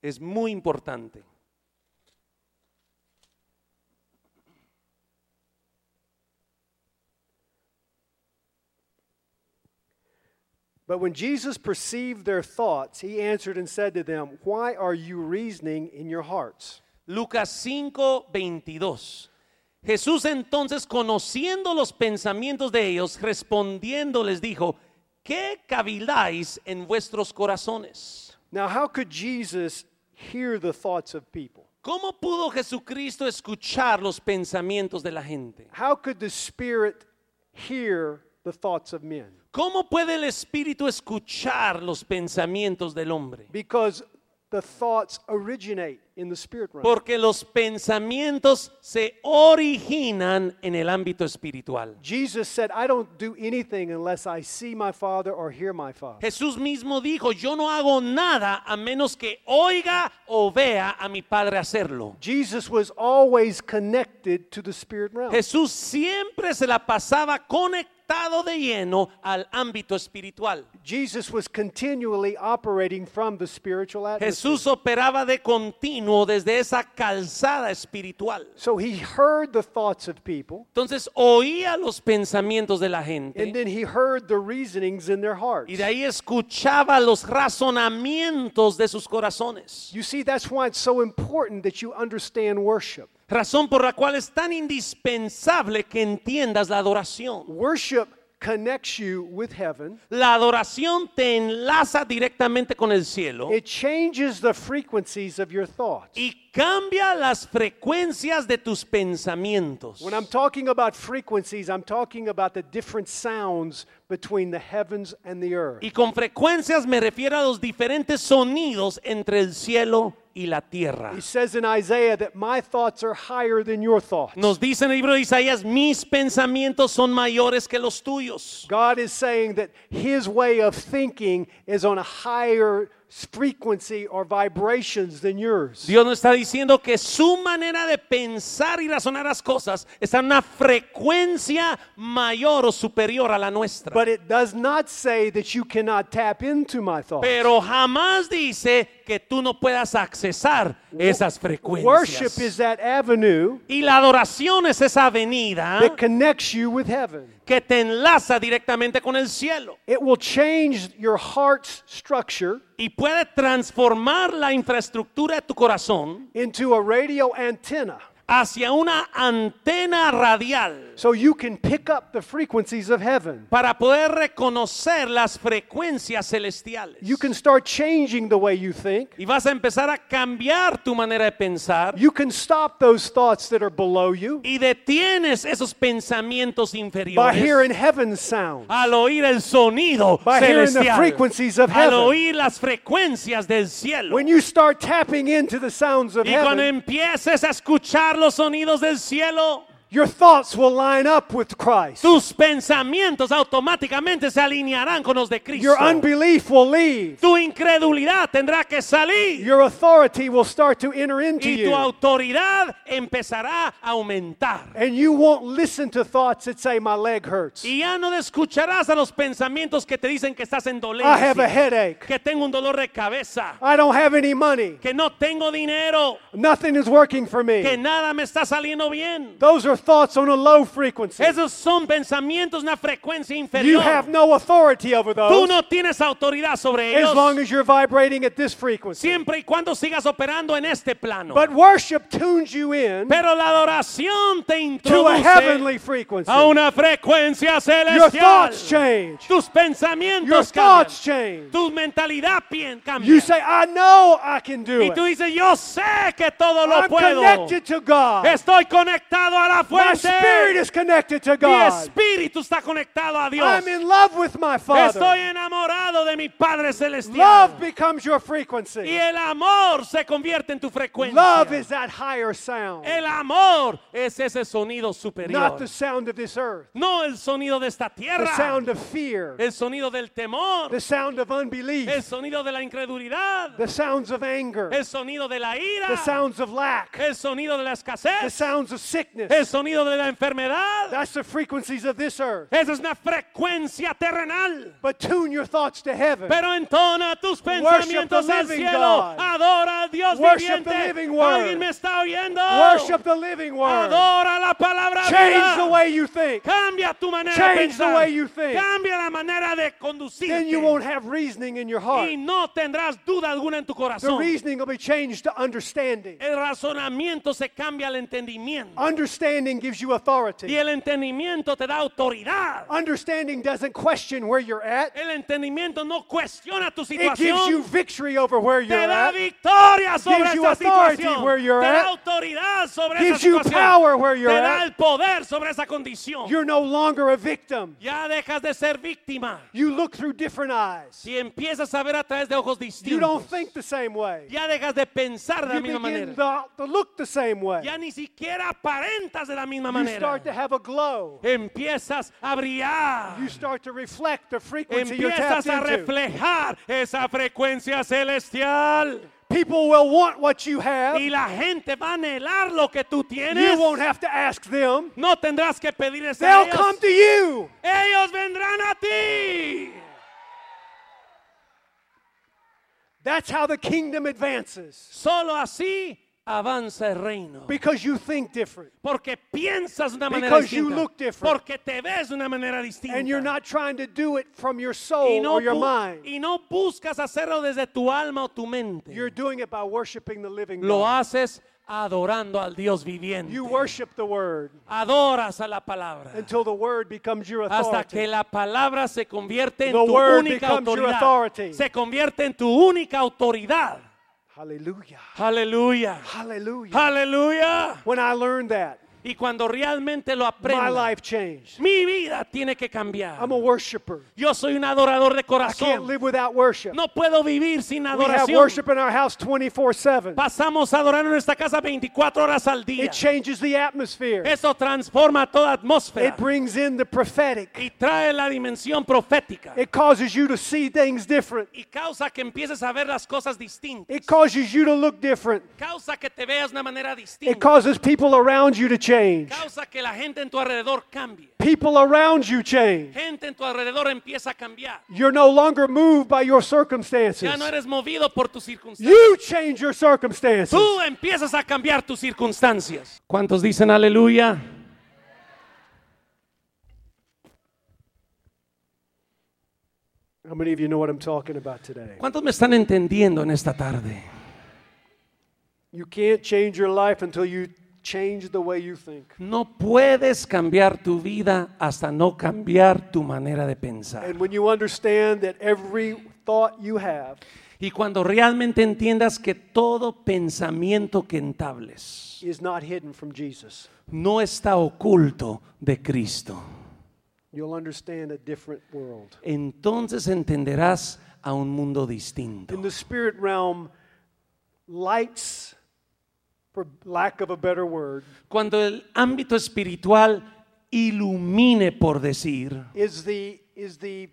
Es muy importante.
But when Jesus perceived their thoughts, he answered and said to them, Why are you reasoning in your hearts?
Lucas 5, 22. Jesús entonces, conociendo los pensamientos de ellos, respondiendo les dijo, ¿qué caviláis en vuestros corazones?
Now, how could Jesus hear the thoughts of people?
¿Cómo pudo Jesucristo escuchar los pensamientos de la gente?
How could the Spirit hear the thoughts of men?
¿Cómo puede el Espíritu escuchar los pensamientos del hombre?
Because the thoughts originate in the spirit realm.
Porque los pensamientos se originan en el ámbito espiritual.
Jesus said, I don't do anything unless I see my Father or hear my Father.
Jesús mismo dijo, yo no hago nada a menos que oiga o vea a mi Padre hacerlo.
Jesus was always connected to the spirit realm.
Jesús siempre se la pasaba conectado de lleno al ámbito espiritual.
Jesus was continually operating from the spiritual atmosphere.
Jesús operaba de continuo desde esa calzada espiritual.
So he heard the thoughts of people,
Entonces oía los pensamientos de la gente
and then he heard the reasonings in their hearts.
y de ahí escuchaba los razonamientos de sus corazones.
You see, that's why it's so important that you understand worship.
Razón por la cual es tan indispensable que entiendas la adoración.
Worship connects you with heaven,
La adoración te enlaza directamente con el cielo
it changes the frequencies of your thoughts.
y cambia las frecuencias de tus pensamientos.
When I'm talking about frequencies, I'm talking about the different sounds between the heavens and the earth.
Y con frecuencias me refiero a los diferentes sonidos entre el cielo y la tierra.
He says in Isaiah that my thoughts are higher than your thoughts.
Nos dice en el libro de Isaías, mis pensamientos son mayores que los tuyos.
God is saying that his way of thinking is on a higher frequency or vibrations than yours.
Dios nos está diciendo que su manera de pensar y razonar las cosas está en una frecuencia mayor o superior a la nuestra.
But it does not say that you cannot tap into my thoughts.
Pero jamás dice que tú no puedas accesar esas frecuencias.
Worship is that avenue
Y la adoración es esa avenida
that connects you with heaven.
que te enlaza directamente con el cielo
It will change your heart's structure
y puede transformar la infraestructura de tu corazón
into a radio antenna
hacia una antena radial
so you can pick up the frequencies of heaven.
para poder reconocer las frecuencias celestiales.
You can start changing the way you think.
Y vas a empezar a cambiar tu manera de pensar
You can stop those thoughts that are below you
y detienes esos pensamientos
by
inferiores
hearing heaven's sound.
al oír el sonido
By hearing the
celestial,
frequencies of
al
heaven.
oír las frecuencias del cielo.
When you start tapping into the sounds of
Y cuando
heaven,
empieces a escuchar los sonidos del cielo,
your thoughts will line up with Christ.
tus pensamientos automáticamente se alinearán con los de Cristo.
Your unbelief will leave.
Tu incredulidad tendrá que salir
Your authority will start to enter into
y tu
you.
autoridad empezará a aumentar.
And you won't listen to thoughts that say, My leg hurts.
Y ya no escucharás a los pensamientos que te dicen que estás en
I have a
dolencia,
headache.
que tengo un dolor de cabeza,
I don't have any money.
que no tengo dinero,
Nothing is working for
que
me.
nada me está saliendo bien.
Those are thoughts on a low frequency.
Esos son pensamientos una frecuencia
You
inferior.
have no authority over
Tú
those
no tienes autoridad sobre
as long
ellos
as you're vibrating at this frequency.
siempre y cuando sigas operando en este plano.
But worship tunes you in
Pero la adoración te
to a
introduce
heavenly frequency.
a una frecuencia
Your
celestial.
thoughts change.
Tus
Your
pensamientos
thoughts
cambian.
change.
Tu mentalidad pien- cambia.
You say, I know I can do
y tú dices, yo sé que todo lo
I'm
puedo.
connected to God.
Estoy conectado a la
My spirit is connected to
Mi
God.
espíritu está conectado a Dios.
I'm in love with my Father.
Estoy enamorado de mi Padre celestial.
Love becomes your
Y
frequency.
el amor se convierte en tu frecuencia.
Love is that higher sound,
El amor es ese sonido
not
superior.
the sound of this earth,
No el sonido de esta
the
tierra.
sound of fear,
El sonido del temor.
the sound of unbelief,
El sonido de la incredulidad.
the sounds of anger,
El sonido de la
the
ira.
sounds of lack,
El sonido de la
the
escasez.
sounds of sickness.
El sonido de la enfermedad.
That's the frequencies of this earth.
Esa es una frecuencia terrenal.
But tune your thoughts to heaven.
Pero entona tus pensamientos
the
al cielo.
God.
Adora al Dios
Worship
viviente.
the living word.
¿Alguien me está oyendo?
Worship the living word.
Adora la palabra
Change
viva.
the way you think.
Cambia tu manera
Change
de
the
pensar.
way you think.
Cambia la manera de conducirte.
Then you won't have reasoning in your heart.
y no tendrás duda alguna en tu
The
corazón.
reasoning will be changed to understanding.
El razonamiento se cambia al entendimiento.
Understanding gives you
Y
authority.
el entendimiento te da autoridad.
Understanding doesn't question where you're at.
El entendimiento no cuestiona tu
It gives you
situación.
victory over where you're
Te da
at.
victoria sobre
Gives you authority
situación.
where you're
te da
at.
autoridad sobre
Gives
esa
you
situación.
power where you're
te da
at.
el poder sobre esa condición.
You're no longer a victim.
ya dejas de ser víctima.
You look through different eyes.
Si empiezas a ver a través de ojos
You don't think the same way.
ya dejas de pensar de la
You
misma
begin
manera.
to, to look the same way.
Ya ni siquiera aparentas de la misma
You
manera.
start to have a glow.
Empiezas a brillar.
You start to reflect the frequency
Empiezas a
into.
reflejar esa frecuencia celestial.
People will want what you have.
Y la gente va a anhelar lo que tú
You
tienes.
won't have to ask them.
No tendrás que pedirles a
They'll
ellos.
come to you.
Ellos vendrán a ti.
That's how the kingdom advances.
Solo así avanza el reino.
Because you think different.
Porque piensas de una manera
Because you
distinta.
look different.
Porque te ves de una manera distinta.
And you're not trying to do it from your
y,
soul
no
or your
bu-
mind.
y no buscas hacerlo desde tu alma o tu mente.
You're doing it by worshiping the living
Lo
God.
haces adorando al Dios viviente.
You worship the word
Adoras a la palabra.
until the word becomes your
Hasta que
authority.
la palabra se convierte en
The
tu
word
única
becomes your
autoridad.
authority.
Se convierte en tu única autoridad.
Hallelujah.
Hallelujah.
Hallelujah.
Hallelujah.
When I learned that,
Y cuando realmente lo
my
aprenda,
life changed.
mi vida tiene que cambiar.
I'm a worshiper.
Yo soy un adorador de
I can't
corazón.
live without worship.
No puedo vivir sin
We have
adoración.
worship in our house 24 7.
Pasamos a adorar en nuestra casa 24 horas al día.
It changes the atmosphere,
Eso transforma toda atmósfera
it brings in the prophetic,
y trae la dimensión profética
it causes you to see things different,
y causa que empieces a ver las cosas distintas.
it causes you to look different,
Causa que te veas de una manera
it
distinta.
causes people around you to change.
Causa que la gente en tu alrededor cambie.
People around you change.
Gente en tu alrededor empieza a cambiar.
You're no longer moved by your circumstances.
Ya no eres movido por tus circunstancias.
You change your circumstances.
Tú empiezas a cambiar tus circunstancias. ¿Cuántos dicen aleluya?
How many of you know what I'm talking about today?
¿Cuántos me están entendiendo en esta tarde?
You can't change your life until you change the way you think.
No puedes cambiar tu vida hasta no cambiar tu manera de pensar.
And when you understand that every thought you have
Y cuando realmente entiendas que todo pensamiento que entables
is not hidden from Jesus,
no está oculto de Cristo,
you'll understand a different world.
entonces entenderás a un mundo distinto.
In the spirit realm, lights, for lack of a better word,
Cuando el ámbito espiritual ilumine, por decir,
is the is the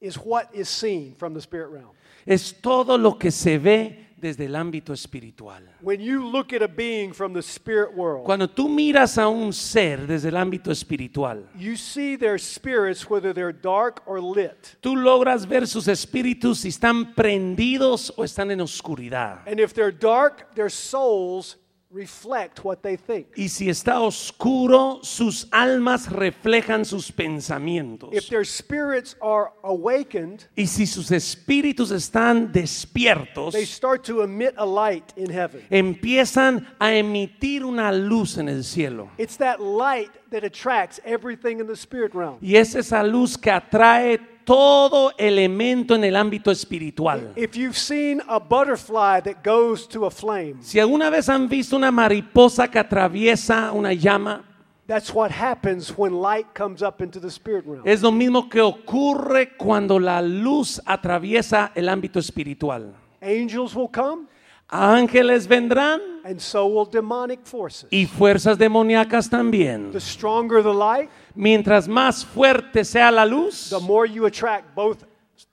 is what is seen from the spirit realm.
es todo lo que se ve desde el ámbito espiritual.
When you look at a being from the spirit world,
Cuando tú miras a un ser desde el ámbito espiritual,
you see their spirits whether they're dark or lit.
tú logras ver sus espíritus si están prendidos o están en oscuridad.
And if they're dark, their souls reflect what they think.
Y si está oscuro, sus almas reflejan sus pensamientos.
If their spirits are awakened,
Y si sus espíritus están despiertos,
they start to emit a light in heaven.
empiezan a emitir una luz en el cielo.
It's that light that attracts everything in the spirit realm.
Y es esa luz que atrae todo elemento en el ámbito espiritual.
If you've seen a butterfly that goes to a flame,
Si alguna vez han visto una mariposa que atraviesa una llama,
That's what happens when light comes up into the spirit realm.
Es lo mismo que ocurre cuando la luz atraviesa el ámbito espiritual.
Angels will come,
Ángeles vendrán
and so will demonic forces.
y fuerzas demoníacas también.
The stronger the light,
Mientras más fuerte sea la luz,
the more you attract both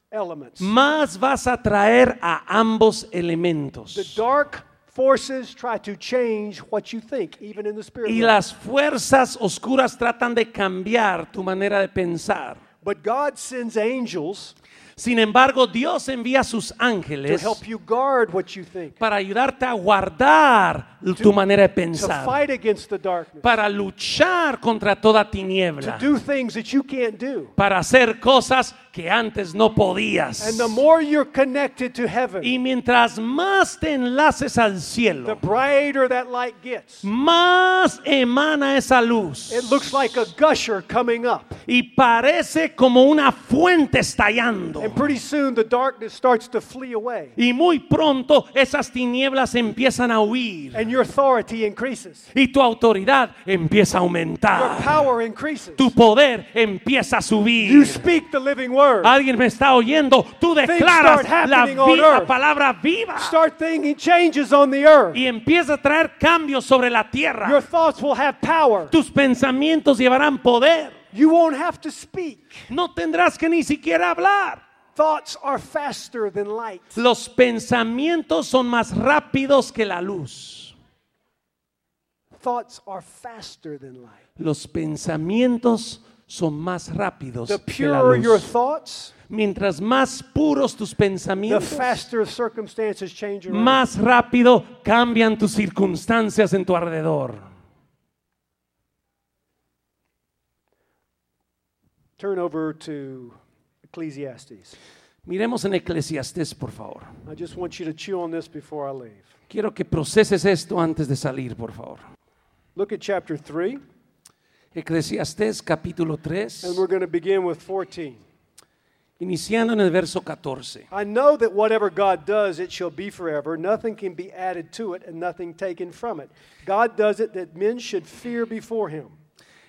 elements.
más vas a atraer a ambos
The
elementos.
dark forces try to change what you think, even in the spirit
Y las fuerzas oscuras tratan de cambiar tu manera de pensar.
But God sends angels
Sin embargo, Dios envía a sus
to
ángeles
help you guard what you think,
para ayudarte a guardar tu manera de
to
pensar,
fight against the darkness,
para luchar contra toda
to
tiniebla,
do things that you can't do.
para hacer cosas que antes no podías.
And the more you're connected to heaven,
Y mientras más te enlaces al
the
cielo,
brighter that light gets.
más emana esa luz.
It looks like a gusher coming up.
Y parece como una fuente estallando.
And pretty soon the darkness starts to flee away.
Y muy pronto esas tinieblas empiezan a huir.
And your authority increases.
Y tu autoridad empieza a
Your
aumentar.
power increases.
Tu poder empieza a
You
subir.
speak the living word.
Alguien me está oyendo. Tú declaras la,
happening on
vi- la
earth.
palabra viva.
Start thinking changes on the earth.
Y empieza a traer cambios sobre la
Your
tierra.
thoughts will have power.
Tus pensamientos llevarán poder.
You won't have to speak.
No tendrás que ni siquiera hablar.
Thoughts are faster than light.
Los pensamientos son más rápidos que la luz.
Thoughts are faster than light.
Los pensamientos son más rápidos
The
que la
purer your
luz.
thoughts,
Mientras más puros tus
the
pensamientos,
faster circumstances change around.
más rápido cambian tus circunstancias en tu alrededor.
Turn over to Ecclesiastes.
Miremos en Eclesiastés, por favor.
I just want you to chew on this before I leave.
Quiero que proceses esto antes de salir, por favor.
Look at chapter 3,
Eclesiastés capítulo 3,
and we're going to begin with 14.
iniciando en el verso 14.
I know that whatever God does, it shall be forever. Nothing can be added to it, and nothing taken from it. God does it that men should fear before him.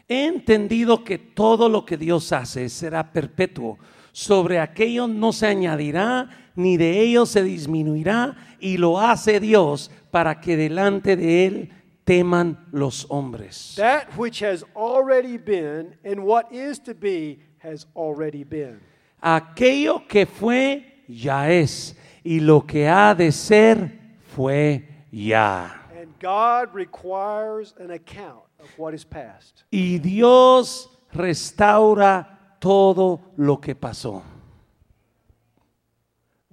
He entendido que todo lo que Dios hace será perpetuo. Sobre aquello no se añadirá, ni de ello se disminuirá, y lo hace Dios para que delante de Él teman los hombres.
That which has already been and what is to be has already been.
Aquello que fue, ya es, y lo que ha de ser, fue ya.
And God requires an account of what is past.
Y Dios restaura todo lo que pasó.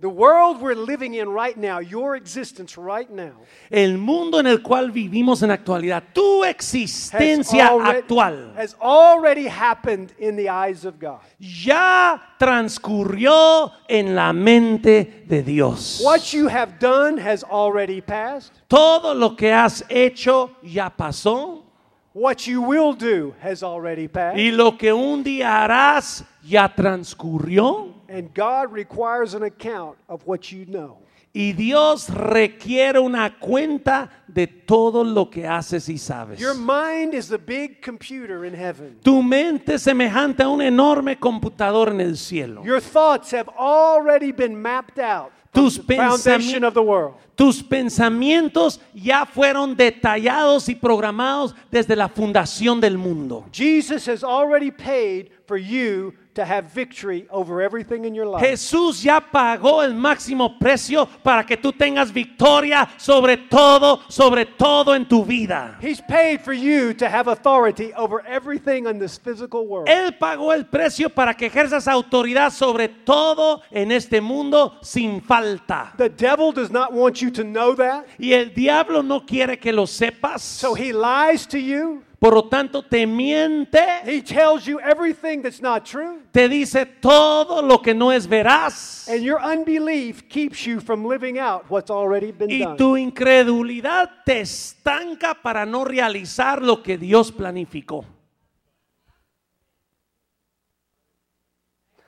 The world we're living in right now, your existence right now,
El mundo en el cual vivimos en la actualidad, tu
has
existencia
already,
actual,
has already happened in the eyes of God.
ya transcurrió en la mente de Dios.
What you have done has already passed.
Todo lo que has hecho ya pasó
What you will do has already passed.
y lo que un día harás ya transcurrió.
And God requires an account of what you know.
Y Dios requiere una cuenta de todo lo que haces y sabes.
Your mind is the big computer in heaven.
Tu mente es semejante a un enorme computador en el cielo.
Your thoughts have already been mapped out
Tus
the
pensami-
of the world.
Tus pensamientos ya fueron detallados y programados desde la fundación del mundo.
Jesus has already paid for you to have victory over everything in your life.
Jesús ya pagó el máximo precio para que tú tengas victoria sobre todo, sobre todo en tu vida.
He's paid for you to have authority over everything in this physical world.
Él pagó el precio para que ejerzas autoridad sobre todo en este mundo sin falta.
The devil does not want you to know that,
Y el diablo no quiere que lo sepas.
so he lies to you.
Por lo tanto, te miente,
He tells you everything that's not true,
te dice todo lo que no es veraz.
and your unbelief keeps you from living out what's already been
Y
done.
tu incredulidad te estanca para no realizar lo que Dios planificó.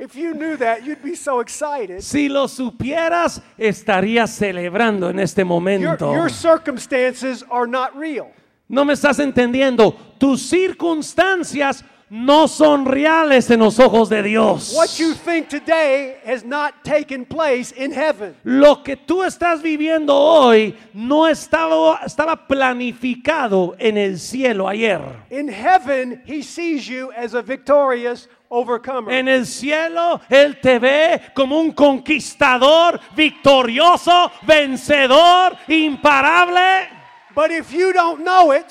If you knew that, you'd be so excited.
Si lo supieras, estarías celebrando en este
Your,
momento.
your circumstances are not real.
No me estás entendiendo. Tus circunstancias no son reales en los ojos de Dios.
What you think today has not taken place in heaven.
Lo que tú estás viviendo hoy no estaba, estaba planificado en el cielo ayer.
In heaven, he sees you as a victorious overcomer.
En el cielo Él te ve como un conquistador, victorioso, vencedor, imparable.
but if you don't know it,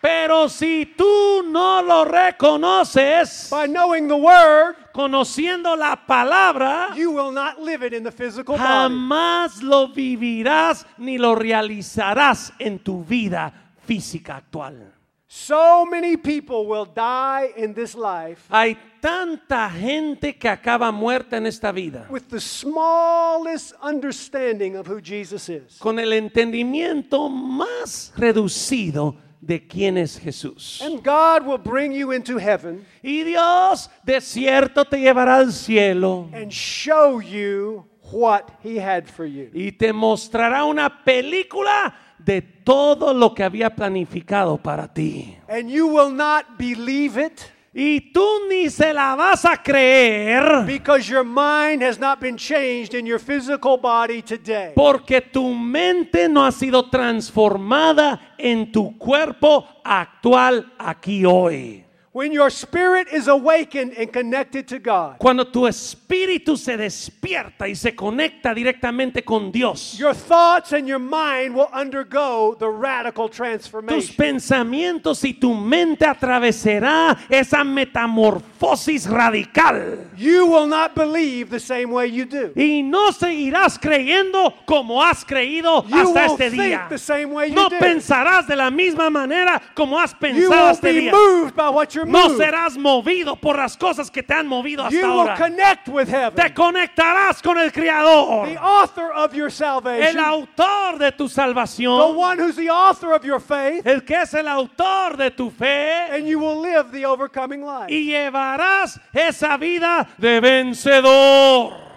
Pero si tú no lo reconoces,
by knowing the word,
conociendo la palabra,
you will not live it in the physical body.
jamás lo vivirás ni lo realizarás en tu vida física actual.
So many people will die in this life
Hay tanta gente que acaba muerta en esta vida
with the smallest understanding of who Jesus is.
con el entendimiento más reducido de quién es Jesús.
And God will bring you into heaven
Y Dios de cierto te llevará al cielo
and show you what he had for you.
y te mostrará una película de todo lo que había planificado para ti.
And you will not believe it
Y tú ni se la vas a creer
because your mind has not been changed in your physical body today.
porque tu mente no ha sido transformada en tu cuerpo actual aquí hoy.
When your spirit is awakened and connected to God,
Cuando tu espíritu se despierta y se conecta directamente con Dios,
your thoughts and your mind will undergo the radical
tus
transformation.
pensamientos y tu mente atravesará esa metamorfosis radical.
You will not believe the same way you do.
Y no seguirás creyendo como has creído
You
hasta
won't
este
think
día.
the same way you
No
did.
pensarás de la misma manera como has
You
pensado este
be
día.
moved by what you're
No
moved.
serás movido por las cosas que te han movido hasta
You will
ahora.
connect with heaven.
Te conectarás con el
The
Creador,
author of your
el
salvation,
autor de tu
the
salvación,
one who's the author of your faith,
el que es el autor de tu fe.
and you will live the overcoming life.
y llevarás esa vida de vencedor.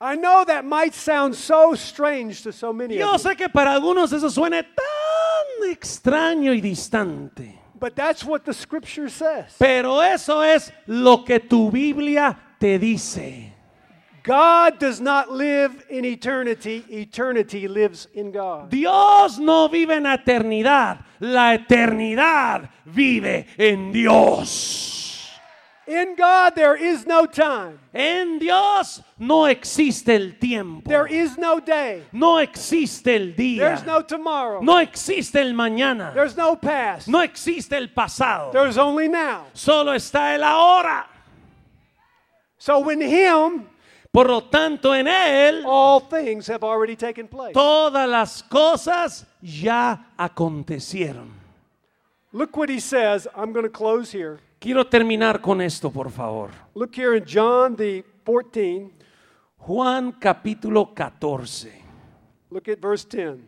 I know that might sound so strange to so many
Yo
of you,
sé que para algunos eso suene tan extraño y distante,
but that's what the scripture says.
pero eso es lo que tu Biblia te dice.
God does not live in eternity, eternity lives in God.
Dios no vive en la eternidad, la eternidad vive en Dios.
In God, there is no time,
En Dios no existe el tiempo,
there is no day,
no existe el día,
there's no tomorrow,
no existe el mañana.
there's no past,
No existe el pasado,
there's only now.
solo está el ahora.
So, in Him,
Por lo tanto, en Él
all things have already taken place.
todas las cosas ya acontecieron.
Look what He says. I'm going to close here.
Quiero terminar con esto, por favor.
Look here in John the 14.
Juan capítulo 14.
Look at verse 10.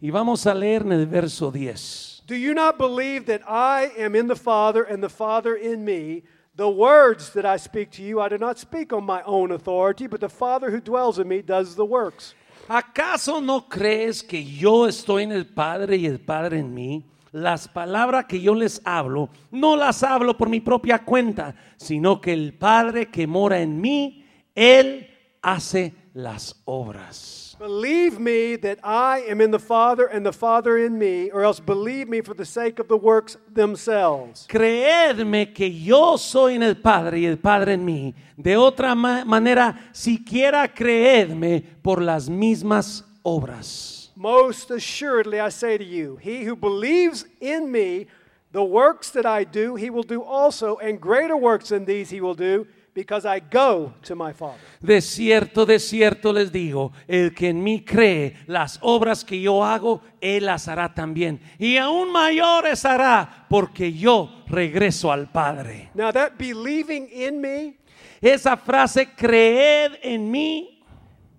Y vamos a leer en el verso 10.
Do you not believe that I am in the Father and the Father in me? The words that I speak to you, I do not speak on my own authority, but the Father who dwells in me does the works.
¿Acaso no crees que yo estoy en el Padre y el Padre en mí? Las palabras que yo les hablo, no las hablo por mi propia cuenta, sino que el Padre que mora en mí, Él hace las obras.
Believe me that I am in the Father and the Father in me, or else believe me for the sake of the works themselves.
Creedme que yo soy en el Padre y el Padre en mí. De otra ma- manera, siquiera creedme por las mismas obras.
Most assuredly, I say to you, he who believes in me, the works that I do, he will do also, and greater works than these he will do, because I go to my Father.
De cierto, de cierto les digo, el que en mí cree las obras que yo hago, él las hará también. Y aún mayores hará, porque yo regreso al Padre.
Now, that believing in me,
Esa frase, creed en mí,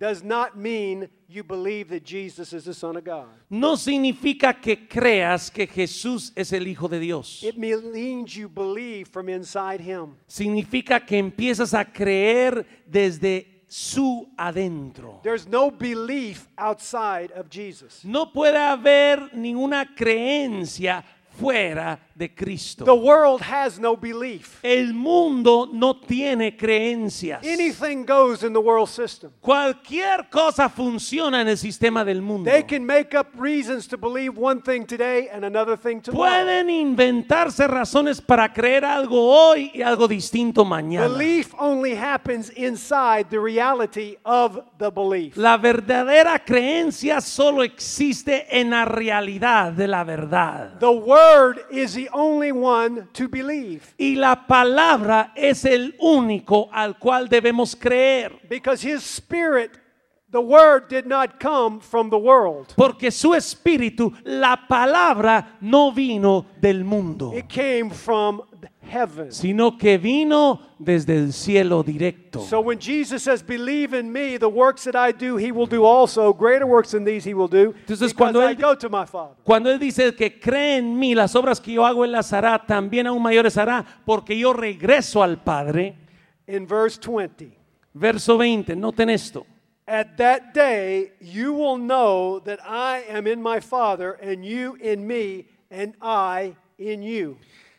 does not mean you believe that Jesus is the Son of God.
no significa que creas que Jesús es el Hijo de Dios.
It means you believe from inside Him.
Significa que empiezas a creer desde su adentro.
There's no belief outside of Jesus.
No puede haber ninguna creencia fuera de Cristo.
The world has no belief.
El mundo no tiene creencias.
Anything goes in the world system.
Cualquier cosa funciona en el sistema del mundo.
They can make up reasons to believe one thing today and another thing tomorrow.
Pueden inventarse razones para creer algo hoy y algo distinto mañana.
Belief only happens inside the reality of the belief.
La verdadera creencia solo existe en la realidad de la verdad.
The Word is the only one to believe
Y la palabra es el único al cual debemos creer.
because His Spirit, the Word, did not come from the world.
Porque su espíritu, la palabra, no vino del mundo,
It came from heaven.
sino que vino desde el cielo directo.
So when Jesus says, Believe in me, the works that I do, He will do also. Greater works than these He will do.
Entonces, cuando
I
él-
go to my Father.
Cuando Él dice que cree en mí, las obras que yo hago Él las hará, también aún mayores hará, porque yo regreso al Padre.
In verse 20.
Verso 20, noten esto.
At that day, you will know that I am in my Father, and you in me, and I in you.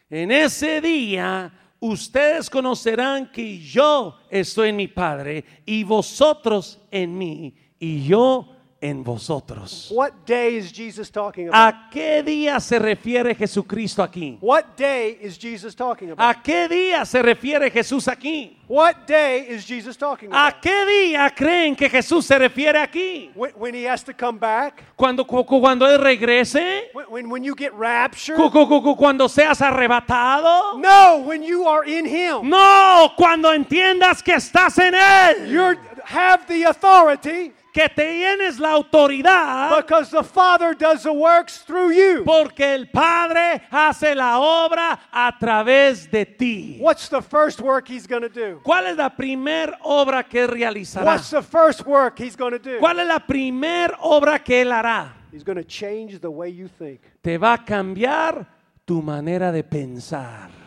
En ese día ustedes conocerán que yo estoy en mi Padre y vosotros en mí y yo en vosotros.
What day is Jesus talking about?
¿A qué día se refiere Jesucristo aquí?
What day is Jesus talking about?
¿A qué día se refiere Jesús aquí?
What day is Jesus talking
¿A
about?
qué día creen que Jesús se refiere aquí?
When, when he has to come back?
Cuando, cu- cu- cuando Él regrese,
When, you get raptured?
Cu- cu- cu- cu- cuando seas arrebatado.
No, when you are in him.
No, cuando entiendas que estás en Él.
You have the authority
que tienes la autoridad
because the Father does the works through you.
porque el Padre hace la obra a través de ti.
What's the first work he's going to do?
¿Cuál es la primer obra que realizará?
What's the first work he's going to do?
¿Cuál es la primer obra que él hará?
He's going to change the way you think.
Te va a cambiar tu manera de pensar.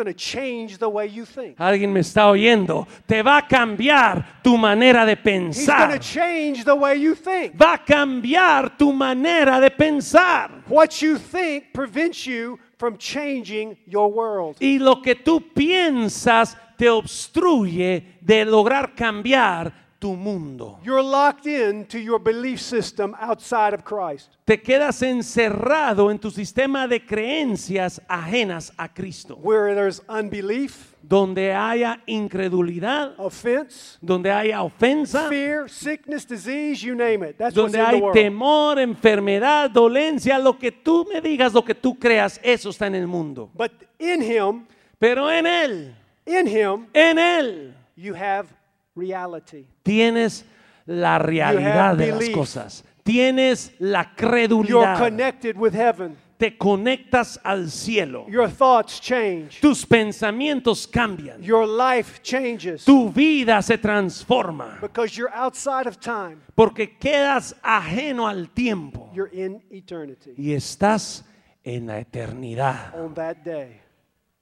It's going to change the way you think.
Alguien me está oyendo. Te va a cambiar tu manera de
He's going
pensar.
to change the way you think.
Va a cambiar tu manera de pensar.
What you think prevents you from changing your world.
Y lo que tú piensas te obstruye de lograr cambiar tu mundo.
You're locked into your belief system outside of Christ.
Te quedas encerrado en tu sistema de creencias ajenas a Cristo.
Where there's unbelief,
Donde haya incredulidad,
offense,
donde haya ofensa,
fear, sickness, disease, you name it. That's what's
donde
in the
hay
world.
temor, enfermedad, dolencia, lo que tú me digas, lo que tú creas, eso está en el mundo.
But in Him,
Pero en Él,
in Him,
en Él,
you have reality.
tienes la realidad de las cosas. Tienes la
You're
credulidad.
connected with heaven.
Te conectas al cielo.
Your thoughts change.
Tus pensamientos cambian.
Your life changes
Tu vida se transforma.
because you're outside of time.
Porque quedas ajeno al tiempo.
You're in eternity
Y estás en la eternidad.
on that day,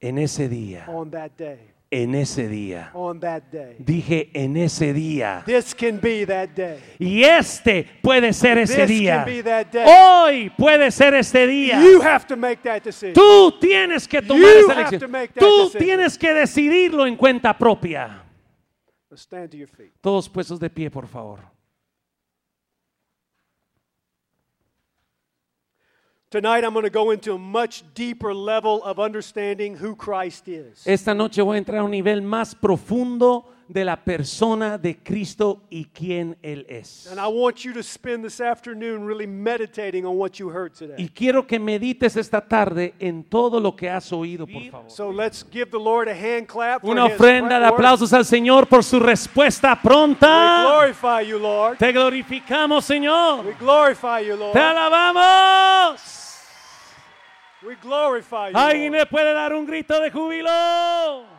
En ese día.
on that day,
En ese día.
on that day.
Dije en ese día.
This can be that day.
Y este puede ser ese
This
día.
can be that day.
Hoy puede ser este día.
You have to make that decision.
Tú tienes que tomar
You
esa elección. Tú
decision.
tienes que decidirlo en cuenta propia.
Stand to your feet.
Todos puestos de pie, por favor.
Tonight, I'm going to go into a much deeper level of understanding who Christ is.
Esta noche voy a entrar a un nivel más profundo de la persona de Cristo y quién Él es.
And I want you to spend this afternoon really meditating on what you heard today.
Y quiero que medites esta tarde en todo lo que has oído, por favor.
So let's give the Lord a hand clap. For
Una ofrenda de aplausos al Señor por su respuesta
We
pronta.
glorify you, Lord.
Te glorificamos,
We
Señor.
glorify you, Lord.
Te alabamos.
We glorify you.
Alguien me puede dar un grito de júbilo.